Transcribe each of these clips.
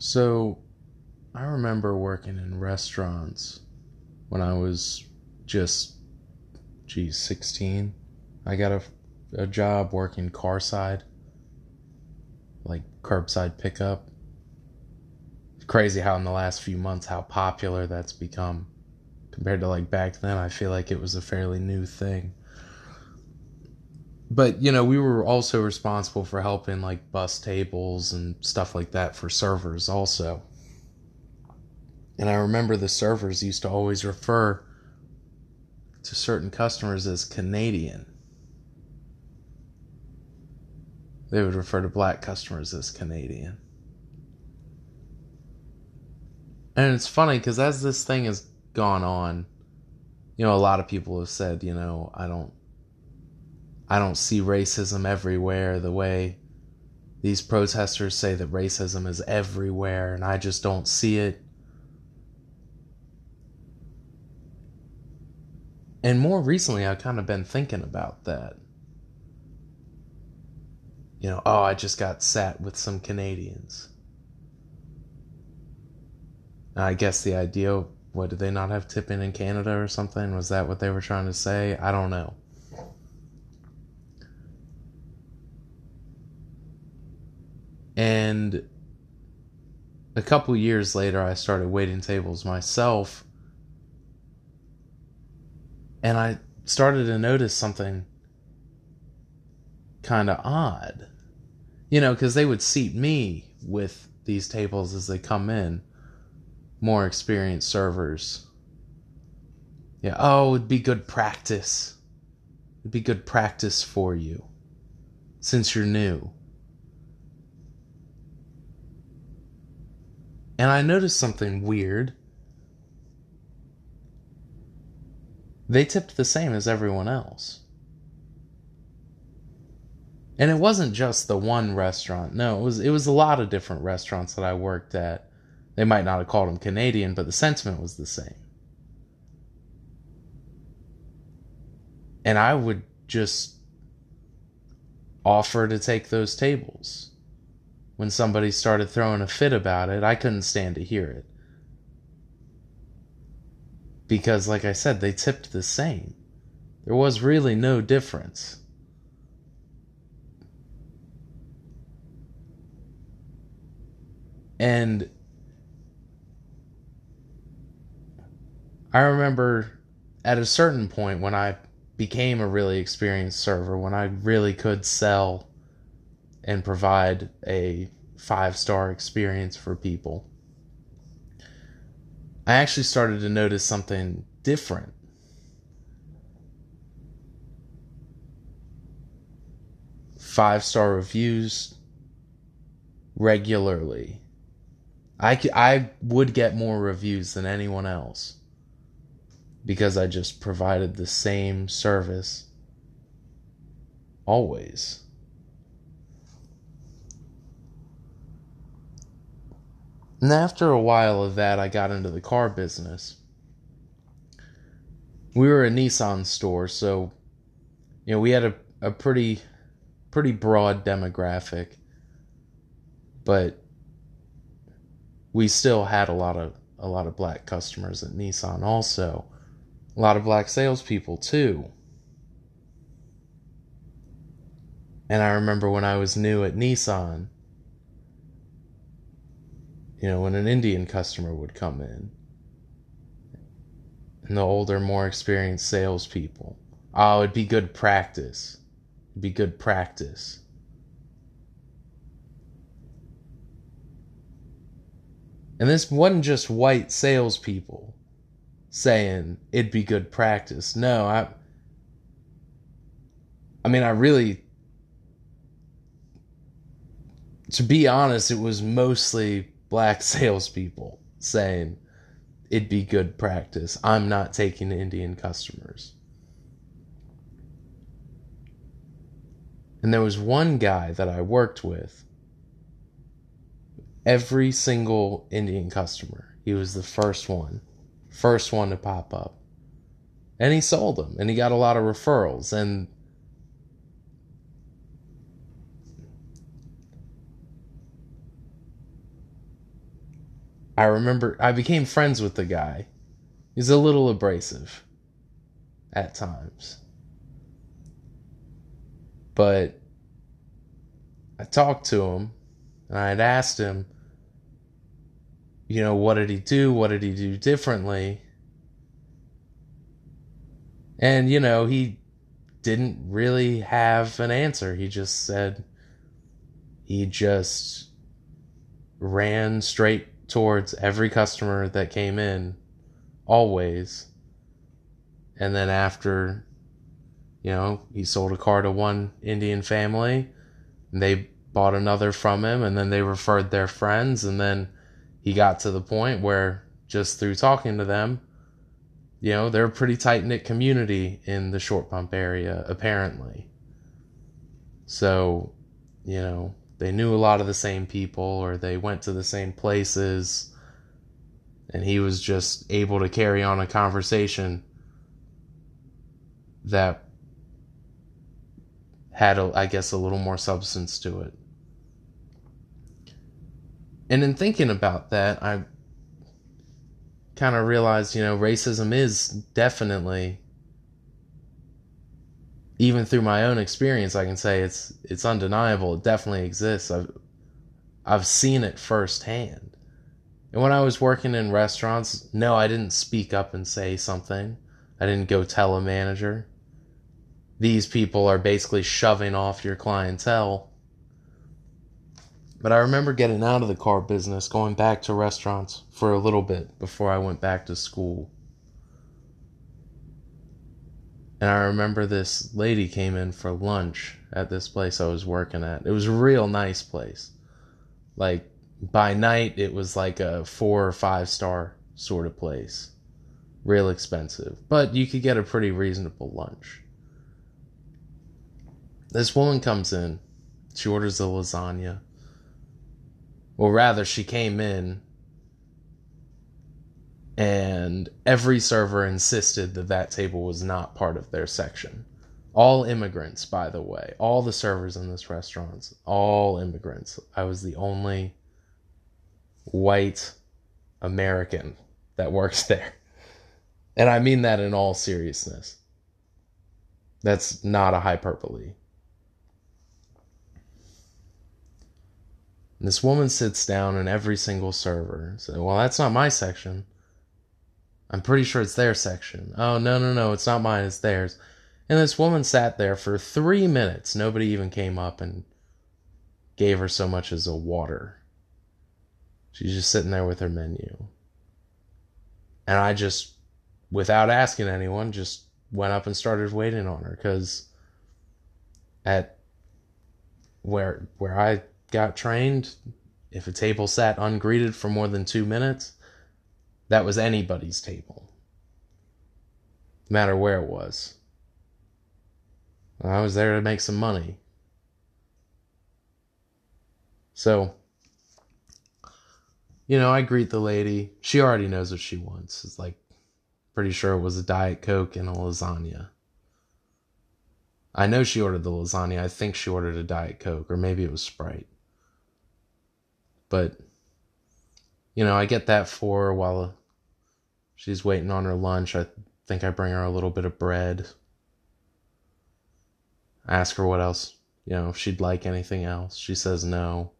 So, I remember working in restaurants when I was just, geez, 16. I got a, a job working car side, like curbside pickup. Crazy how in the last few months how popular that's become compared to like back then. I feel like it was a fairly new thing. But you know, we were also responsible for helping like bus tables and stuff like that for servers also. And I remember the servers used to always refer to certain customers as Canadian. They would refer to black customers as Canadian. And it's funny because as this thing has gone on, you know, a lot of people have said, you know, I don't I don't see racism everywhere the way these protesters say that racism is everywhere and I just don't see it. And more recently, I've kind of been thinking about that. You know, oh, I just got sat with some Canadians. I guess the idea, what, did they not have tipping in Canada or something? Was that what they were trying to say? I don't know. And a couple years later, I started waiting tables myself. And I started to notice something kind of odd. You know, because they would seat me with these tables as they come in, more experienced servers. Yeah, oh, it'd be good practice. It'd be good practice for you since you're new. And I noticed something weird. They tipped the same as everyone else. And it wasn't just the one restaurant. No, it was it was a lot of different restaurants that I worked at. They might not have called them Canadian, but the sentiment was the same. And I would just offer to take those tables when somebody started throwing a fit about it, I couldn't stand to hear it. Because, like I said, they tipped the same. There was really no difference. And I remember at a certain point when I became a really experienced server, when I really could sell and provide a five star experience for people. I actually started to notice something different. Five star reviews regularly. I, I would get more reviews than anyone else because I just provided the same service always. And after a while of that, I got into the car business. We were a Nissan store, so you know we had a, a pretty pretty broad demographic, but we still had a lot of a lot of black customers at Nissan also. A lot of black salespeople too. And I remember when I was new at Nissan, you know, when an Indian customer would come in, and the older, more experienced salespeople, oh, it'd be good practice. It'd be good practice. And this wasn't just white salespeople saying it'd be good practice. No, I. I mean, I really. To be honest, it was mostly black salespeople saying it'd be good practice. I'm not taking Indian customers. And there was one guy that I worked with. Every single Indian customer, he was the first one, first one to pop up. And he sold them, and he got a lot of referrals. And I remember I became friends with the guy. He's a little abrasive at times. But I talked to him and I had asked him, you know, what did he do? What did he do differently? And, you know, he didn't really have an answer. He just said he just ran straight towards every customer that came in, always. And then after, you know, he sold a car to one Indian family, and they bought another from him, and then they referred their friends, and then he got to the point where just through talking to them, you know, they're a pretty tight knit community in the Short Pump area, apparently. So, you know, they knew a lot of the same people or they went to the same places. And he was just able to carry on a conversation that had, a, I guess, a little more substance to it. And in thinking about that, I kind of realized, you know, racism is definitely even through my own experience, I can say it's it's undeniable. It definitely exists. I've I've seen it firsthand. And when I was working in restaurants, no, I didn't speak up and say something. I didn't go tell a manager. These people are basically shoving off your clientele but I remember getting out of the car business, going back to restaurants for a little bit before I went back to school. And I remember this lady came in for lunch at this place I was working at. It was a real nice place. Like by night, it was like a four or five star sort of place. Real expensive, but you could get a pretty reasonable lunch. This woman comes in, she orders a lasagna well, rather, she came in and every server insisted that that table was not part of their section. All immigrants, by the way, all the servers in this restaurant, all immigrants. I was the only white American that works there. And I mean that in all seriousness. That's not a hyperbole. This woman sits down in every single server. So, well, that's not my section. I'm pretty sure it's their section. Oh, no, no, no, it's not mine, it's theirs. And this woman sat there for three minutes. Nobody even came up and gave her so much as a water. She's just sitting there with her menu. And I just, without asking anyone, just went up and started waiting on her because at where where I got trained, if a table sat ungreeted for more than two minutes, that was anybody's table. No matter where it was. I was there to make some money. So, you know, I greet the lady. She already knows what she wants. It's like, pretty sure it was a Diet Coke and a lasagna. I know she ordered the lasagna. I think she ordered a Diet Coke, or maybe it was Sprite. But you know, I get that for while she's waiting on her lunch. I think I bring her a little bit of bread. I ask her what else, you know, if she'd like anything else. She says no.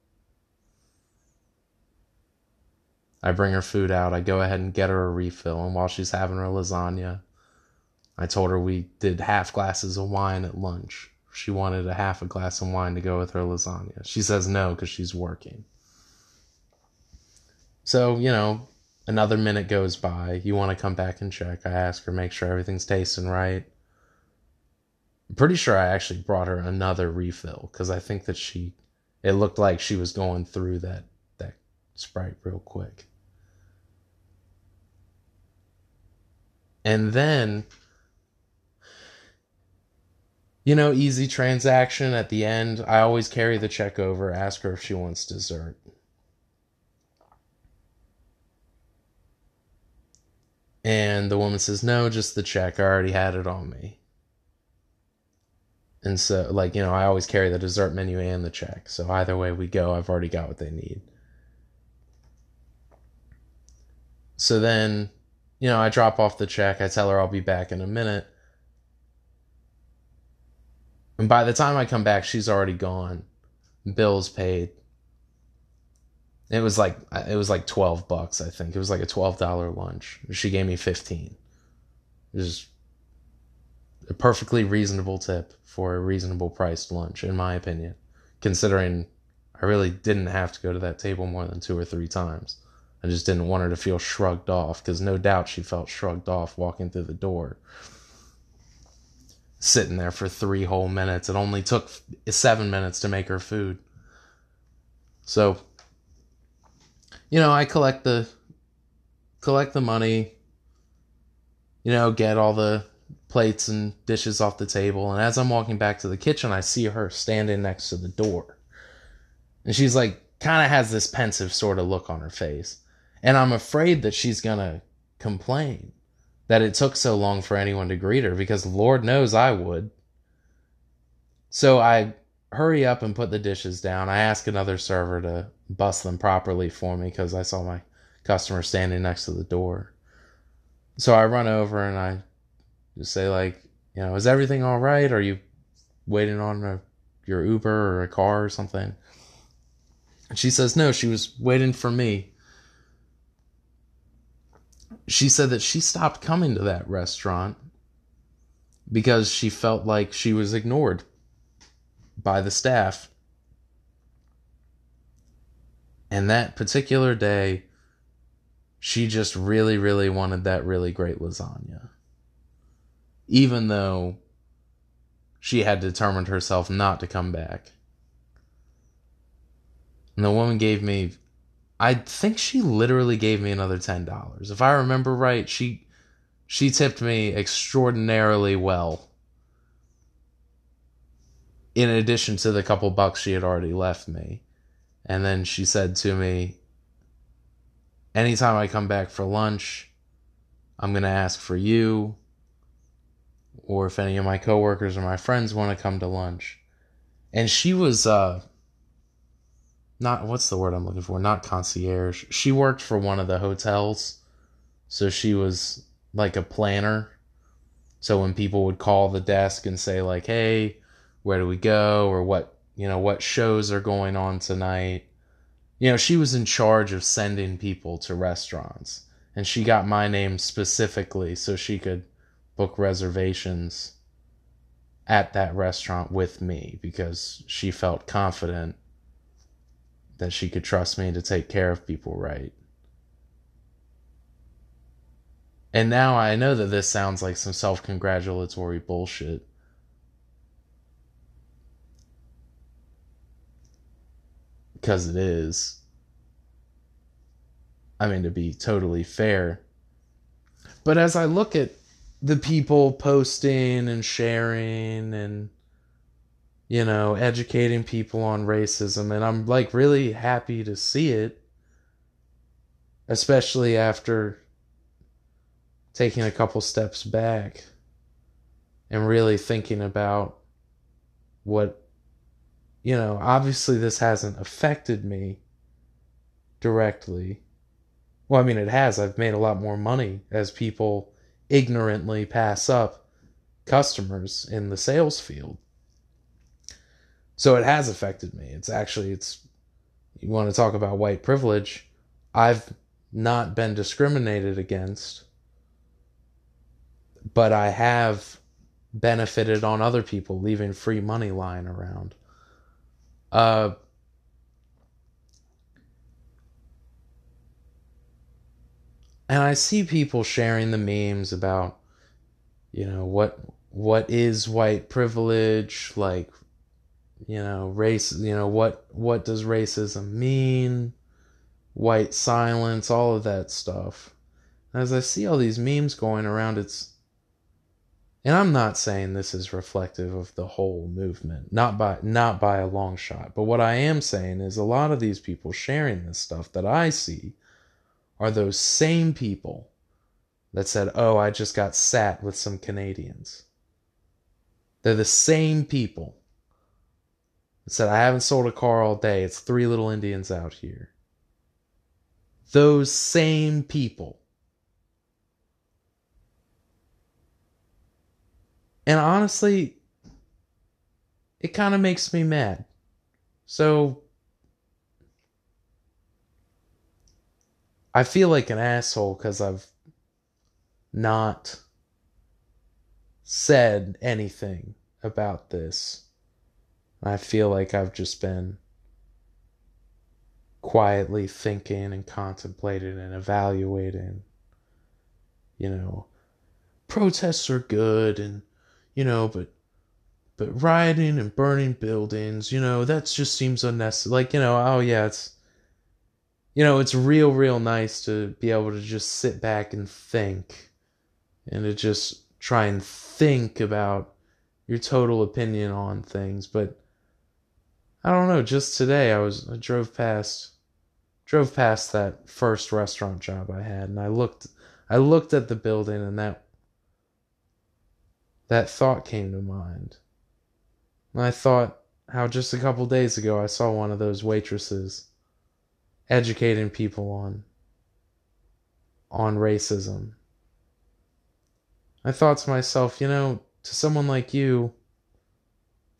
I bring her food out. I go ahead and get her a refill. And while she's having her lasagna, I told her we did half glasses of wine at lunch. She wanted a half a glass of wine to go with her lasagna. She says no because she's working. So, you know, another minute goes by. You want to come back and check. I ask her, make sure everything's tasting right. I'm pretty sure I actually brought her another refill because I think that she, it looked like she was going through that, that Sprite real quick. And then, you know, easy transaction at the end. I always carry the check over, ask her if she wants dessert. And the woman says, No, just the check. I already had it on me. And so, like, you know, I always carry the dessert menu and the check. So either way we go, I've already got what they need. So then, you know, I drop off the check. I tell her I'll be back in a minute. And by the time I come back, she's already gone. Bills paid. It was like it was like 12 bucks, I think. It was like a $12 lunch. She gave me 15. It was a perfectly reasonable tip for a reasonable priced lunch in my opinion, considering I really didn't have to go to that table more than two or three times. I just didn't want her to feel shrugged off because no doubt she felt shrugged off walking through the door. Sitting there for three whole minutes. It only took seven minutes to make her food. So, you know, I collect the collect the money, you know, get all the plates and dishes off the table. And as I'm walking back to the kitchen, I see her standing next to the door. And she's like, kind of has this pensive sort of look on her face. And I'm afraid that she's going to complain that it took so long for anyone to greet her because Lord knows I would. So I hurry up and put the dishes down. I ask another server to bust them properly for me because I saw my customer standing next to the door. So I run over and I just say like, you know, is everything all right? Are you waiting on a, your Uber or a car or something? And she says no, she was waiting for me. She said that she stopped coming to that restaurant because she felt like she was ignored by the staff. And that particular day, she just really, really wanted that really great lasagna. Even though she had determined herself not to come back. And the woman gave me, I think she literally gave me another $10. If I remember right, she she tipped me extraordinarily well. In addition to the couple bucks she had already left me. And then she said to me, Anytime I come back for lunch, I'm going to ask for you. Or if any of my coworkers or my friends want to come to lunch. And she was uh, not what's the word I'm looking for? Not concierge. She worked for one of the hotels. So she was like a planner. So when people would call the desk and say like, "Hey, where do we go?" or what, you know, what shows are going on tonight? You know, she was in charge of sending people to restaurants. And she got my name specifically so she could book reservations at that restaurant with me because she felt confident that she could trust me to take care of people right. And now I know that this sounds like some self congratulatory bullshit. Because it is. I mean, to be totally fair. But as I look at the people posting and sharing and you know, educating people on racism. And I'm like really happy to see it, especially after taking a couple steps back and really thinking about what, you know, obviously this hasn't affected me directly. Well, I mean, it has. I've made a lot more money as people ignorantly pass up customers in the sales field so it has affected me. It's actually it's you want to talk about white privilege, I've not been discriminated against, but I have benefited on other people leaving free money lying around. Uh and I see people sharing the memes about you know what what is white privilege? Like you know race you know what what does racism mean? White silence all of that stuff. As i see all these memes going around it's and i'm not saying this is reflective of the whole movement not by not by a long shot but what i am saying is a lot of these people sharing this stuff that i see are those same people that said oh i just got sat with some canadians they're the same people that said, I haven't sold a car all day. It's three little Indians out here. Those same people And honestly, it kind of makes me mad. So I feel like an asshole because I've not said anything about this. I feel like I've just been quietly thinking and contemplating and evaluating. You know, protests are good and, you know, but but rioting and burning buildings, you know, that just seems unnecessary. Like, you know, oh yeah, it's you know, it's real, real nice to be able to just sit back and think and to just try and think about your total opinion on things. But I don't know, just today I was I drove past drove past that first restaurant job I had and I looked I looked at the building and that that thought came to mind. I thought how just a couple days ago I saw one of those waitresses educating people on on racism. I thought to myself, you know, to someone like you,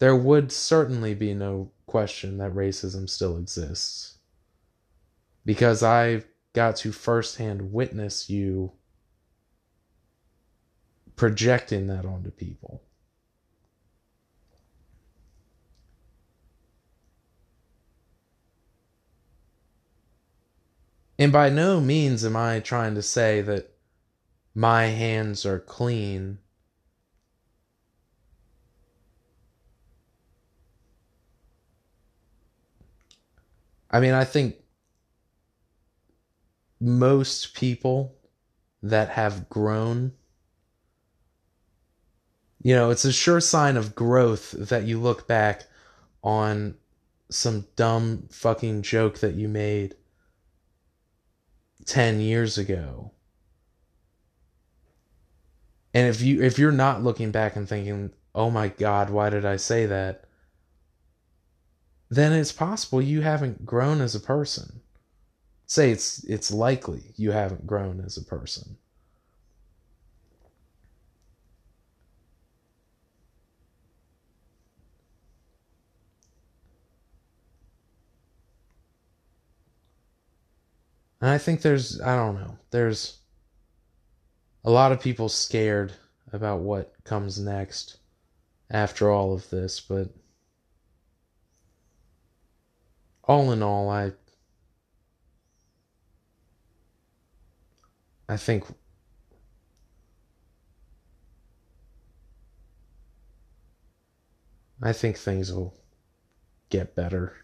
there would certainly be no question that racism still exists. Because I got to firsthand witness you projecting that onto people. And by no means am I trying to say that my hands are clean. I mean, I think most people that have grown, you know, it's a sure sign of growth that you look back on some dumb fucking joke that you made 10 years ago. And if you if you're not looking back and thinking, "Oh my god, why did I say that?" then it's possible you haven't grown as a person. Say it's it's likely you haven't grown as a person. And I think there's, I don't know, there's a lot of people scared about what comes next after all of this, but all in all, I, I think I think things will get better.